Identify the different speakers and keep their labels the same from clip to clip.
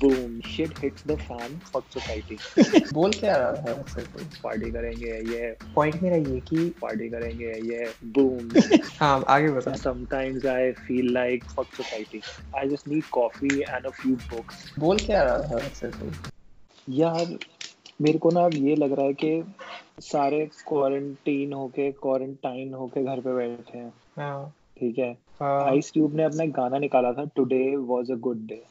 Speaker 1: boom. Shit hits the fan fuck society.
Speaker 2: बोल क्या रहा है? वैसे कोई
Speaker 1: पार्टी करेंगे ये
Speaker 2: पॉइंट मेरा ये कि
Speaker 1: पार्टी करेंगे ये boom.
Speaker 2: हाँ आगे बता।
Speaker 1: Sometimes i feel like fuck society. I just need coffee and a few books.
Speaker 2: बोल क्या रहा है वैसे कोई?
Speaker 1: यार मेरे को ना अब ये लग रहा है कि सारे क्वारंटीन होके क्वारंटाइन होके घर पे बैठे हैं।
Speaker 2: हाँ।
Speaker 1: ठीक है?
Speaker 2: हाँ,
Speaker 1: आइस क्यूब ने अपना गाना निकाला था today was a good day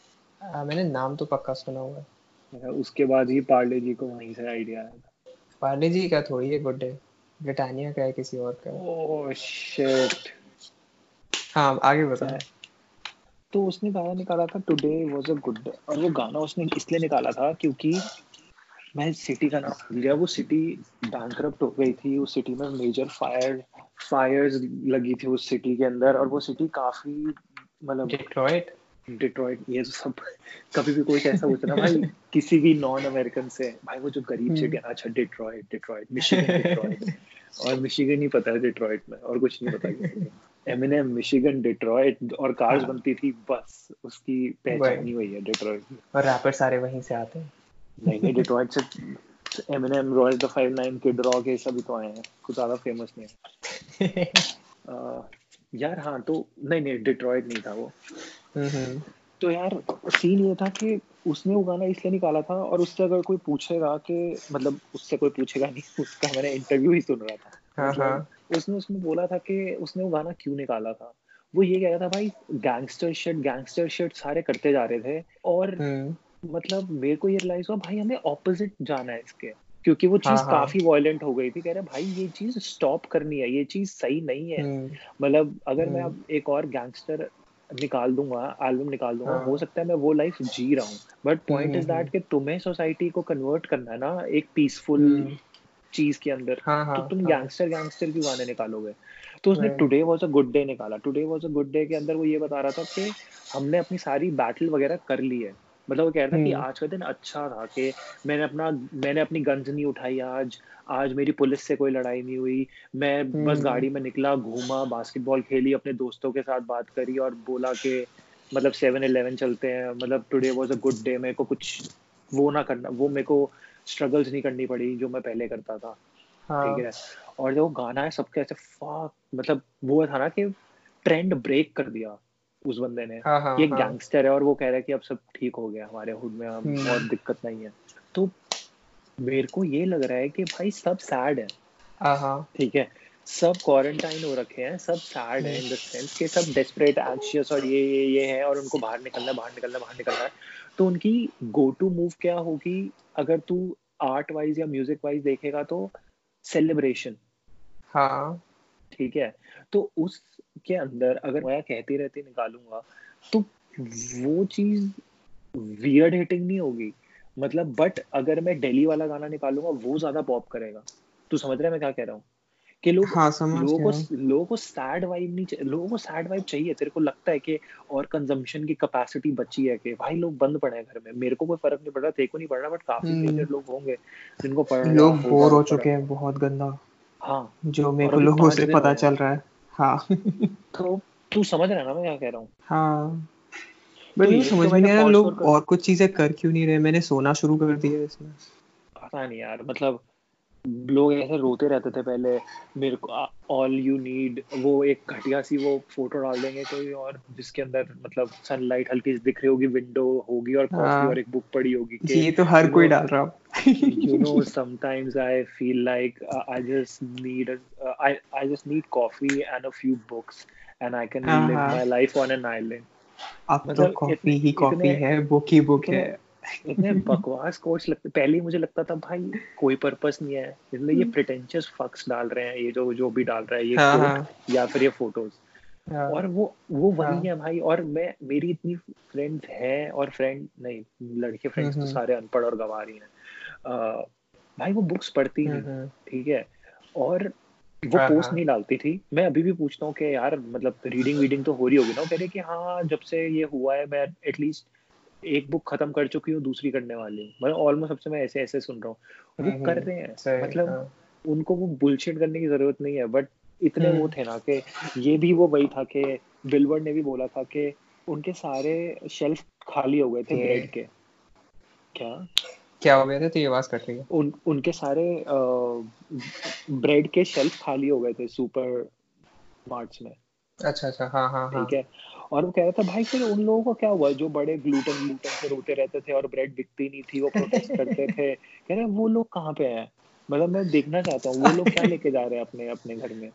Speaker 2: हाँ, मैंने नाम तो पक्का सुना हुआ है।
Speaker 1: उसके बाद ही पार्ले जी को वहीं से आइडिया आया
Speaker 2: पार्ले जी का थोड़ी है गुड डे ब्रिटानिया का है किसी और का
Speaker 1: ओह शिट
Speaker 2: हाँ आगे बता।
Speaker 1: तो उसने गाना निकाला था today was a good day और वो गाना उसने इसलिए निकाला था क्योंकि मैं सिटी का नाम भूल गया वो सिटी बैंकरप्ट हो गई थी उस सिटी में मेजर फायर फायर्स लगी थी उस सिटी के अंदर और वो सिटी काफ़ी मतलब
Speaker 2: डिट्रॉइट
Speaker 1: डिट्रॉइट ये तो सब कभी भी कोई ऐसा पूछ रहा भाई किसी भी नॉन अमेरिकन से भाई वो जो गरीब सिटी है अच्छा डिट्रॉइट डिट्रॉइट मिशिगन डिट्रॉइट और मिशिगन ही पता है डिट्रॉइट में और कुछ नहीं पता किसी को एमिनेम मिशिगन डिट्रॉइट और कार्स
Speaker 2: हाँ।
Speaker 1: बनती थी बस उसकी पहचान ही वही है डिट्रॉइट की
Speaker 2: और रैपर सारे वहीं से आते हैं।
Speaker 1: नहीं नहीं डिट्रॉइट से Eminem Royce da five nine Kid Rock ये सभी तो आए हैं कुछ ज़्यादा फ़ेमस नहीं है। यार हाँ तो नहीं नहीं डिट्रॉइट नहीं था वो।
Speaker 2: हम्म
Speaker 1: तो यार सीन ये था कि उसने वो गाना इसलिए निकाला था और उससे अगर कोई पूछेगा कि मतलब उससे कोई पूछेगा नहीं उसका मैंने इंटरव्यू ही सुन रहा था।
Speaker 2: हाँ
Speaker 1: मतलब
Speaker 2: हाँ।
Speaker 1: उसने उसमें बोला था कि उसने वो गाना क्यों निकाला था? वो ये कह रहा था भाई गैंगस्टर शिट गैंगस्टर शिट सारे करते जा रहे थे और
Speaker 2: हम्म।
Speaker 1: मतलब मेरे को ये रियलाइज़ हुआ भाई हमें ऑपोजिट जाना है इसके। क्योंकि वो चीज़
Speaker 2: हाँ, हाँ।
Speaker 1: काफ़ी वायलेंट हो गई थी। कह रहे भाई ये चीज़ स्टॉप करनी है ये चीज़ सही नहीं है।
Speaker 2: हम्म,
Speaker 1: मतलब अगर मैं
Speaker 2: हम्म।
Speaker 1: अब एक और गैंगस्टर निकाल दूँगा एल्बम निकाल दूँगा
Speaker 2: हाँ।
Speaker 1: हो। सकता है मैं वो लाइफ जी रहा हूँ। बट पॉइंट इज़ दैट कि तुम्हें सोसाइटी को कन्वर्ट करना है ना एक पीसफुल
Speaker 2: हम्म,
Speaker 1: चीज़ के अंदर
Speaker 2: हाँ हाँ
Speaker 1: तो तुम
Speaker 2: हाँ।
Speaker 1: गैंगस्टर गैंगस्टर क्यों गाने निकालोगे। तो उसने today was a good day निकाला। Today was a good day के अंदर वो ये बता रहा था कि हमने अपनी सारी बैटल वगैरह कर ली है। मतलब वो कह रहा था कि
Speaker 2: हम्म।
Speaker 1: आज का दिन अच्छा था कि मैंने अपना मैंने अपनी गन्स नहीं उठाई आज। आज मेरी पुलिस से कोई लड़ाई नहीं हुई। मैं बस
Speaker 2: हम्म।
Speaker 1: गाड़ी में निकला घूमा बास्केटबॉल खेली अपने दोस्तों के साथ बात करी और बोला कि मतलब सेवन इलेवन चलते हैं। मतलब today was a good day मेरे को कुछ वो ना करना वो मेरे को स्ट्रगल्स नहीं करनी पड़ी जो मैं पहले करता था।
Speaker 2: हाँ
Speaker 1: ठीक है। और जो गाना है सबके ऐसे फक मतलब वो था ना कि ट्रेंड ब्रेक कर दिया। उस बंदे ने।
Speaker 2: हाँ हाँ
Speaker 1: ये
Speaker 2: हाँ।
Speaker 1: गैंगस्टर है और वो कह रहा है कि अब सब ठीक हो गया हमारे हुड में अब
Speaker 2: हम्म।
Speaker 1: और दिक्कत नहीं है। तो मेरे को ये लग रहा है कि भाई सब सैड है।
Speaker 2: हाँ हाँ।
Speaker 1: ठीक है? सब क्वारंटाइन हो रखे हैं सब सैड है इन द सेंस कि सब डेस्परेट एंशियस और ये ये ये है और उनको बाहर निकलना है, बाहर निकलना बाहर निकलना है। तो उनकी गो टू मूव क्या होगी? अगर तू आर्ट वाइज या म्यूज़िक वाइज देखेगा तो सेलिब्रेशन
Speaker 2: हाँ।
Speaker 1: ठीक है? तो उसके अंदर अगर मैं कहती रहती निकालूँगा तो वो चीज़ वियर्ड हिटिंग नहीं होगी। मतलब बट अगर मैं दिल्ली वाला गाना निकालूँगा वो ज़्यादा पॉप करेगा। तू समझ रहा है मैं क्या कह रहा हूँ? कि लोग
Speaker 2: हाँ
Speaker 1: लोगों को लोगों को सैड वाइब नहीं चाहिए लोगों को सैड वाइब चाहिए। तेरे को लगता है कि और कंजम्पशन की कैपेसिटी बची है कि भाई लोग बंद पड़े हैं घर में। मेरे को कोई फ़र्क नहीं पड़ रहा तेरे को नहीं पड़ रहा बट काफ़ी
Speaker 2: हम्म।
Speaker 1: लोग होंगे जिनको पड़ रहा
Speaker 2: लोग बोर हो। चुके हैं बहुत गंदा।
Speaker 1: हाँ।
Speaker 2: जो मेरे को लोगों से पता चल रहा है। हाँ।
Speaker 1: तो तू समझ रहा है ना मैं क्या कह रहा हूँ?
Speaker 2: हाँ।
Speaker 1: तो
Speaker 2: बट मुझे समझ में नहीं आ रहा लोग और कुछ चीज़ें कर क्यों नहीं रहे? मैंने सोना शुरू कर दिया इसमें।
Speaker 1: पता नहीं यार मतलब लोग ऐसे रोते रहते थे पहले मेरे को ऑल यू नीड वो एक घटिया सी वो फ़ोटो डाल देंगे कोई और जिसके अंदर मतलब सनलाइट हल्की दिख रही होगी विंडो होगी और कॉफ़ी
Speaker 2: हाँ।
Speaker 1: और एक बुक पड़ी होगी कि
Speaker 2: ये तो हर कोई डाल रहा
Speaker 1: you know sometimes i feel like uh, i just need a, uh, i i just need coffee and a few books and i can
Speaker 2: हाँ,
Speaker 1: live
Speaker 2: हाँ।
Speaker 1: my life on
Speaker 2: अब तो
Speaker 1: मतलब
Speaker 2: कॉफ़ी ही कॉफ़ी है बुक ही book है
Speaker 1: बकवास कोट्स लगते पहले ही मुझे लगता था भाई कोई पर्पस नहीं है इसलिए ये प्रिटेंशियस फक्स डाल रहे हैं ये जो जो भी डाल रहा है ये
Speaker 2: हाँ, हाँ।
Speaker 1: या फिर ये फ़ोटोज़
Speaker 2: हाँ,
Speaker 1: और वो वो वही
Speaker 2: हाँ।
Speaker 1: है भाई और मैं मेरी इतनी फ्रेंड्स हैं और फ्रेंड नहीं लड़के फ्रेंड्स तो
Speaker 2: हम्म।
Speaker 1: सारे अनपढ़ और गवार ही हैं भाई वो बुक्स पढ़ती
Speaker 2: हम्म,
Speaker 1: नहीं
Speaker 2: हम्म,
Speaker 1: ठीक है और वो
Speaker 2: हाँ,
Speaker 1: पोस्ट
Speaker 2: हाँ।
Speaker 1: नहीं डालती थी मैं अभी भी पूछता हूँ कि यार मतलब रीडिंग वीडिंग तो हो रही होगी ना कह रही है कि हाँ जब से ये हुआ है मैं एटलीस्ट एक बुक खत्म कर चुकी हूँ दूसरी करने वाली हूँ। मतलब ऑलमोस्ट सबसे मैं ऐसे ऐसे सुन रहा हूँ। वो
Speaker 2: हम्म,
Speaker 1: कर रहे हैं। मतलब
Speaker 2: हाँ।
Speaker 1: उनको वो बुलशिट करने की ज़रूरत नहीं है बट इतने
Speaker 2: हम्म।
Speaker 1: वो थे ना कि ये भी वो वही था कि बिलवर्ड ने भी बोला था कि उनके सारे शेल्फ खाली हो गए थे ब्रेड के। क्या?
Speaker 2: क्या हो गया था? तेरी आवाज़ कट रही है।
Speaker 1: उन उनके सारे ब्रेड के शेल्फ खाली हो गए थे सुपर मार्ट्स में।
Speaker 2: अच्छा अच्छा हाँ हाँ हाँ।
Speaker 1: ठीक है? और वो कह रहा था भाई फिर उन लोगों को क्या हुआ जो बड़े ग्लूटन ग्लूटन से रोते रहते थे और ब्रेड बिकती नहीं थी वो प्रोटेस्ट करते थे कह रहे वो लोग कहाँ पे हैं मतलब मैं देखना चाहता हूँ वो लोग क्या लेके जा रहे हैं अपने अपने घर में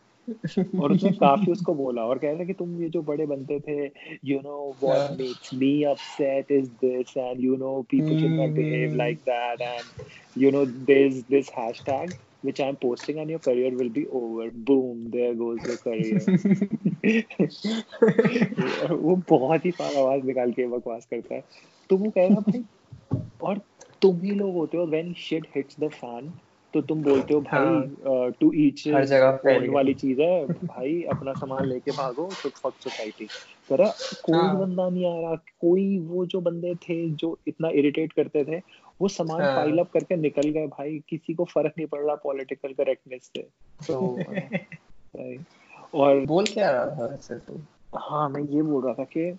Speaker 1: और उसने काफ़ी उसको बोला और कह रहा कि तुम ये जो बड़े बनते थे you know what. Makes me upset is this and you know people should not behave. Like that and you know there's this hashtag which I'm posting and your career will be over. Boom, there goes your career. वो बहुत ही फार आवाज़ निकाल के बकवास करता है तो वो कहेगा भाई और तुम ही लोग होते हो when shit hits the fan तो तुम बोलते हो भाई टू ईच
Speaker 2: हाँ। हर जगह फैल
Speaker 1: वाली चीज़ है भाई अपना सामान लेके भागो तो फक सोसाइटी करा कोई
Speaker 2: हाँ।
Speaker 1: बंदा नहीं आ रहा कोई वो जो बंदे थे जो इतना इरिटेट करते थे वो सामान
Speaker 2: हाँ।
Speaker 1: फ़ाइल अप करके निकल गए भाई किसी को फ़र्क नहीं पड़ रहा पॉलिटिकल करेक्टनेस से। तो और
Speaker 2: बोल क्या रहा था वैसे तू?
Speaker 1: हाँ मैं ये बोल रहा था कि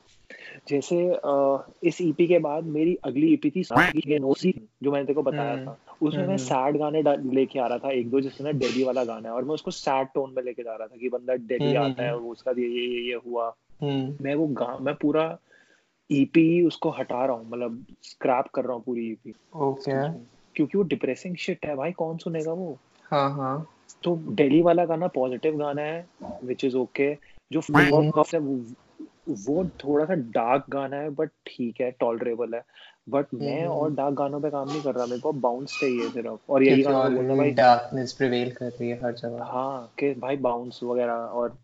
Speaker 1: जैसे अ, इस ईपी के बाद मेरी अगली ईपी थी नोसी जो मैंने तेरे को बताया
Speaker 2: हम्म,
Speaker 1: था। उसमें मैं
Speaker 2: हम्म।
Speaker 1: सैड गाने लेके आ रहा था एक दो जैसे ना डेली वाला गाना है और मैं उसको सैड टोन में लेके जा रहा था कि बंदा डेली
Speaker 2: हम्म,
Speaker 1: आता है और उसका ये ये ये हुआ।
Speaker 2: हम्म।
Speaker 1: मैं वो गा मैं पूरा ईपी उसको हटा रहा हूँ मतलब स्क्रैप कर रहा हूँ पूरी ईपी
Speaker 2: ओके
Speaker 1: क्योंकि वो डिप्रेसिंग शिट है भाई कौन सुनेगा वो?
Speaker 2: हाँ हाँ।
Speaker 1: तो डेली वाला गाना पॉजिटिव गाना है विच इज़ ओके जो
Speaker 2: हम्म।
Speaker 1: है वो वो थोड़ा सा डार्क गाना है बट ठीक है टॉलरेबल है। बट मैं
Speaker 2: हम्म।
Speaker 1: और डार्क गानों पे काम नहीं कर रहा मेरे को बाउंस चाहिए सिर्फ़। और यही गाना मैं बोलता भाई
Speaker 2: डार्कनेस प्रिवेल कर रही है हर जगह।
Speaker 1: हाँ कि भाई बाउंस वगैरह और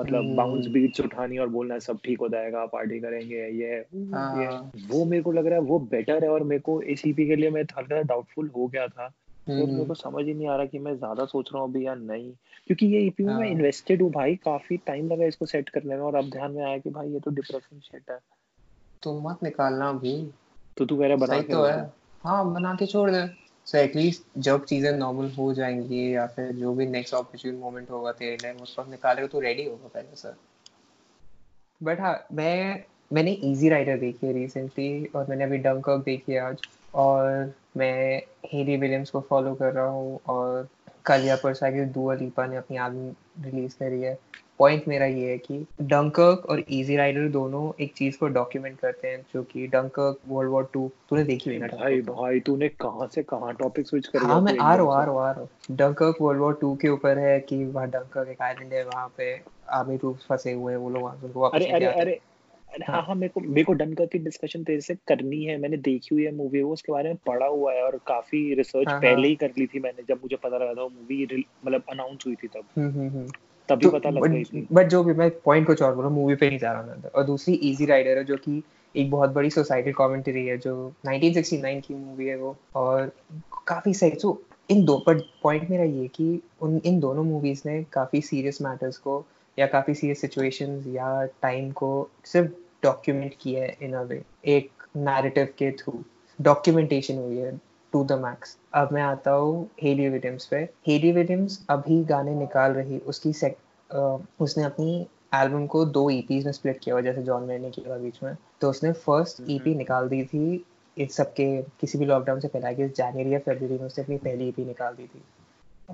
Speaker 1: मतलब
Speaker 2: हम्म।
Speaker 1: बाउंस बीट्स उठानी और बोलना सब ठीक हो जाएगा पार्टी करेंगे ये ये।
Speaker 2: हाँ।
Speaker 1: वो मेरे को लग रहा है वो बेटर है और मेरे को इस ईपी के लिए मैं हल्का डाउटफुल हो गया था। फिर मेरे
Speaker 2: हम्म।
Speaker 1: को समझ ही नहीं आ रहा कि मैं ज़्यादा सोच रहा हूँ अभी या नहीं। क्योंकि ये ईपी में मैं
Speaker 2: हाँ।
Speaker 1: इन्वेस्टेड हूँ भाई काफ़ी टाइम लगा इसको सेट करने में और अब ध्यान में आया कि भाई ये तो डिप्रेशन शिट है।
Speaker 2: तो मत निकालना अभी।
Speaker 1: तो तू कह रहा बना के
Speaker 2: तो है। हाँ बना के छोड़ दे। सो एटलीस्ट जब चीज़ें नॉर्मल हो जाएँगी या फिर जो भी नेक्स्ट अपॉर्चुन मोमेंट होगा तेरे लिए, उस वक्त निकालेगा तो रेडी होगा पहले सर बट हाँ मैं, मैंने इजी राइडर देखी है रिसेंटली और मैंने अभी डंकर्क देखी है आज। और मैं हेरी विलियम्स को फॉलो कर रहा हूँ और कल या परसों आगे दुआ लिपा ने अपनी एल्बम रिलीज़ करी है। पॉइंट मेरा ये है कि डंकर्क और इजी राइडर दोनों एक चीज़ को डॉक्यूमेंट करते हैं जो कि डंकर्क वर्ल्ड वॉर टू तूने देखी हुई ना
Speaker 1: भाई भाई तूने कहाँ से कहाँ टॉपिक स्विच कर
Speaker 2: हाँ मैं आ रहा हूँ आ रहा हूँ आ रहा हूँ। डंकर्क वर्ल्ड वॉर टू के ऊपर है कि वहाँ डंकर्क एक आइलैंड है वहाँ पे आर्मी ट्रूप्स फंसे हुए हैं वो लोग उनको वापस
Speaker 1: अरे अरे
Speaker 2: हाँ।
Speaker 1: हाँ मेरे को मेरे को डनकर की डिस्कशन तेरे से करनी है मैंने देखी हुई है मूवी वो उसके बारे में पढ़ा हुआ है और काफ़ी रिसर्च
Speaker 2: हाँ,
Speaker 1: पहले
Speaker 2: हाँ।
Speaker 1: ही कर ली थी मैंने जब मुझे पता लगा था वो मूवी मतलब अनाउंस हुई थी तब।
Speaker 2: हम्म हम्म हम्म।
Speaker 1: तभी
Speaker 2: तो
Speaker 1: पता लग गई
Speaker 2: बट जो भी मैं पॉइंट कुछ और बोला मूवी पे नहीं जा रहा मैं। और दूसरी इजी राइडर है जो कि एक बहुत बड़ी सोसाइटल कमेंट्री है जो 1969 की मूवी है वो। और काफ़ी सही। सो इन दो पर पॉइंट मेरा ये कि उन इन दोनों मूवीज़ ने काफ़ी सीरियस मैटर्स को या काफ़ी सीरियस सिचुएशंस या टाइम को सिर्फ़ डॉक्यूमेंट किया है इन अ वे एक नैरेटिव के थ्रू डॉक्यूमेंटेशन हुई है। टू द मैक्स अब मैं आता हूँ हेली विलियम्स पे। हेली विलियम्स अभी गाने निकाल रही उसकी सेक, अ, उसने अपनी एल्बम को दो ईपीज में स्प्लिट किया हुआ जैसे जॉन मैन ने किया बीच में। तो उसने फ़र्स्ट ईपी निकाल दी थी इस सबके किसी भी लॉकडाउन से पहले आई जनवरी या फरवरी में उसने अपनी पहली ईपी निकाल दी थी।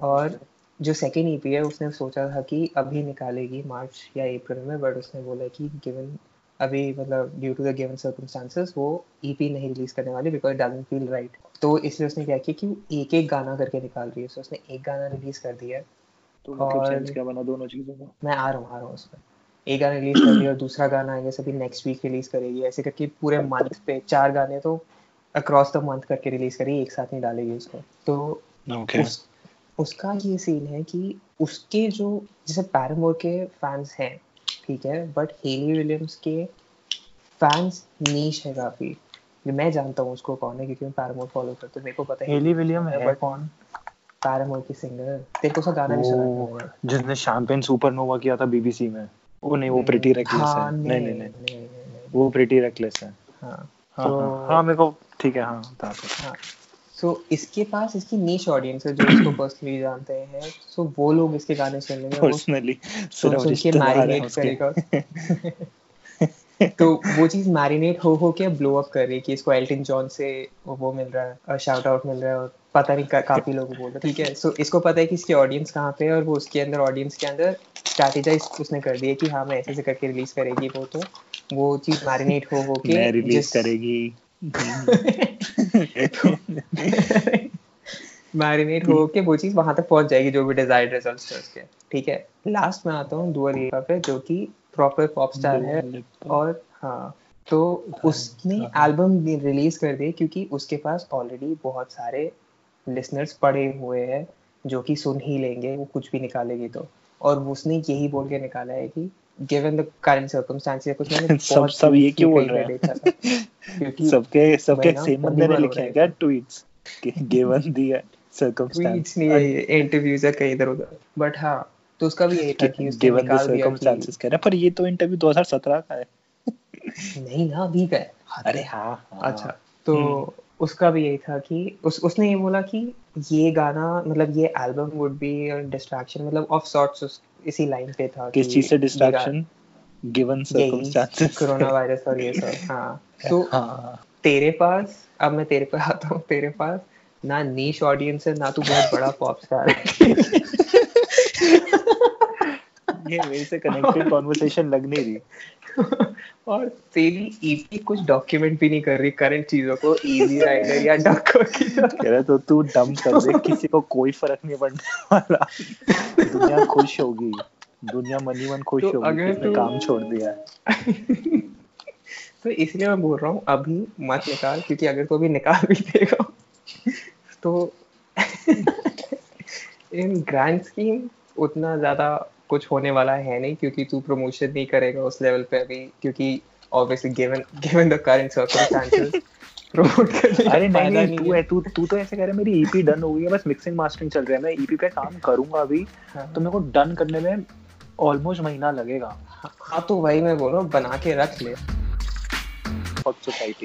Speaker 2: और जो सेकेंड ईपी है उसने सोचा था कि अभी निकालेगी मार्च या अप्रैल में बट उसने बोला कि गिवन अभी मतलब due to the given circumstances वो ईपी नहीं रिलीज़ करने वाली बिकॉज़ डजंट फील राइट तो इसलिए उसने क्या किया कि वो एक एक गाना करके निकाल रही है so उसने एक गाना रिलीज़ कर दिया।
Speaker 1: तो मतलब
Speaker 2: और-
Speaker 1: क्या बना? दोनों चीज़ों का?
Speaker 2: मैं आ रहा हूँ आ रहा हूँ उसमें एक गाना रिलीज़ कर दिया और दूसरा गाना आई गेस अभी नेक्स्ट वीक रिलीज़ करेगी। ऐसे करके पूरे मंथ पे चार गाने तो अक्रॉस द मंथ करके रिलीज़ करेगी एक साथ नहीं डालेगी उसको। तो
Speaker 1: ओके
Speaker 2: उस, उसका ये सीन है कि उसके जो जैसे पैरामोर के फैंस हैं ठीक है बट हेली विलियम्स के फैंस नीच है काफ़ी। मैं जानता हूँ उसको कौन है क्योंकि मैं पैरामोर फॉलो करता हूँ। मेरे को पता है।
Speaker 1: हेली विलियम है
Speaker 2: But-
Speaker 1: कौन?
Speaker 2: पैरामोर की सिंगर तेरे को उसका गाना भी सुना
Speaker 1: जिसने शैंपेन सुपरनोवा किया था बीबीसी में। वो नहीं वो प्रिटी रेकलेस
Speaker 2: हाँ,
Speaker 1: है। नहीं नहीं नहीं वो प्रिटी रेकलेस है।
Speaker 2: हाँ
Speaker 1: हाँ
Speaker 2: तो-
Speaker 1: हाँ। हाँ मेरे को ठीक है हाँ बता
Speaker 2: हाँ। सो इसके पास इसकी नीच ऑडियंस है जो इसको पर्सनली जानते हैं। सो वो लोग इसके गाने सुन लेंगे।
Speaker 1: पर्सनली
Speaker 2: सुन सुन के मैरिनेट करेगा। तो वो चीज़ मैरिनेट हो हो के ब्लो अप कर रही है कि इसको एल्टन जॉन से वो मिल रहा है शाउट आउट मिल रहा है और पता नहीं का, काफ़ी लोग बोल रहे ठीक है सो इसको पता है कि इसकी ऑडियंस कहाँ पे है और वो उसके अंदर ऑडियंस के अंदर स्ट्रैटेजाइज उसने कर दिया कि हाँ मैं ऐसे ऐसे करके रिलीज़ करेगी वो तो। वो चीज़ मैरिनेट हो हो के
Speaker 1: रिलीज़ करेगी।
Speaker 2: मैरिनेट हो के वो चीज़ वहाँ तक पहुँच जाएगी जो भी डिजायर्ड रिजल्ट्स है उसके। ठीक है लास्ट में आता हूँ दुआ लिपा पे जो कि प्रॉपर पॉप स्टार है। और हाँ तो उसने एल्बम रिलीज़ कर दिए क्योंकि उसके पास ऑलरेडी बहुत सारे लिसनर्स पड़े हुए हैं जो कि सुन ही लेंगे वो कुछ भी निकालेगी तो। और उसने यही बोल के निकाला है कि गिवन द करंट सर्कमस्टेंसेस कुछ मैंने
Speaker 1: सब सब ये क्यों बोल रहे हैं? क्योंकि सबके सबके सेम बंदे ने लिखे हैं क्या? ट्वीट्स गिवन द
Speaker 2: सर्कमस्टेंसेस नहीं है इंटरव्यूज़ है कहीं इधर उधर बट हाँ तो उसका भी यही था कि
Speaker 1: उसने गिवन द सर्कमस्टेंसेस कह रहा पर ये तो इंटरव्यू 2017 का है।
Speaker 2: नहीं ना अभी का है।
Speaker 1: अरे हाँ, हाँ।
Speaker 2: अच्छा तो हम्म। उसका भी यही था कि उस उसने ये बोला कि ये गाना मतलब ये एल्बम वुड बी डिस्ट्रैक्शन मतलब ऑफ़ सॉर्ट्स इसी लाइन पे था
Speaker 1: किस चीज़ से distraction given circumstances
Speaker 2: corona virus और ये सब हाँ। तो हाँ. तेरे पास अब मैं तेरे पे आता हूँ तेरे पास ना नीश ऑडियंस है ना तू बहुत बड़ा पॉप स्टार है।
Speaker 1: ये मेरे से कनेक्टेड कॉन्वर्सेशन लग नहीं रही।
Speaker 2: और तेरी ईपी कुछ डॉक्यूमेंट भी नहीं कर रही करंट चीज़ों को इजी राइडर या डॉक्टर की
Speaker 1: कह रहा तो तू डम कर दे किसी को कोई फ़र्क नहीं पड़ने वाला। दुनिया खुश होगी दुनिया मनी मन खुश तो होगी अगर तू काम छोड़ दिया
Speaker 2: तो इसलिए मैं बोल रहा हूँ अभी मत निकाल क्योंकि अगर तू अभी निकाल भी देगा तो इन ग्रैंड स्कीम उतना ज़्यादा कुछ होने वाला है नहीं क्योंकि तू प्रमोशन नहीं करेगा उस लेवल पे अभी क्योंकि obviously given given the current circumstances promote करने
Speaker 1: अरे नहीं नहीं तू है। तू तू तो ऐसे कह रहा है मेरी ईपी e डन हो गई है बस मिक्सिंग मास्टरिंग चल रहा है। मैं ईपी e पे काम करूँगा अभी हाँ। तो मेरे को डन करने में ऑलमोस्ट महीना लगेगा।
Speaker 2: हाँ तो वही मैं बोल रहा हूँ बना के रख ले।
Speaker 1: सोसाइटी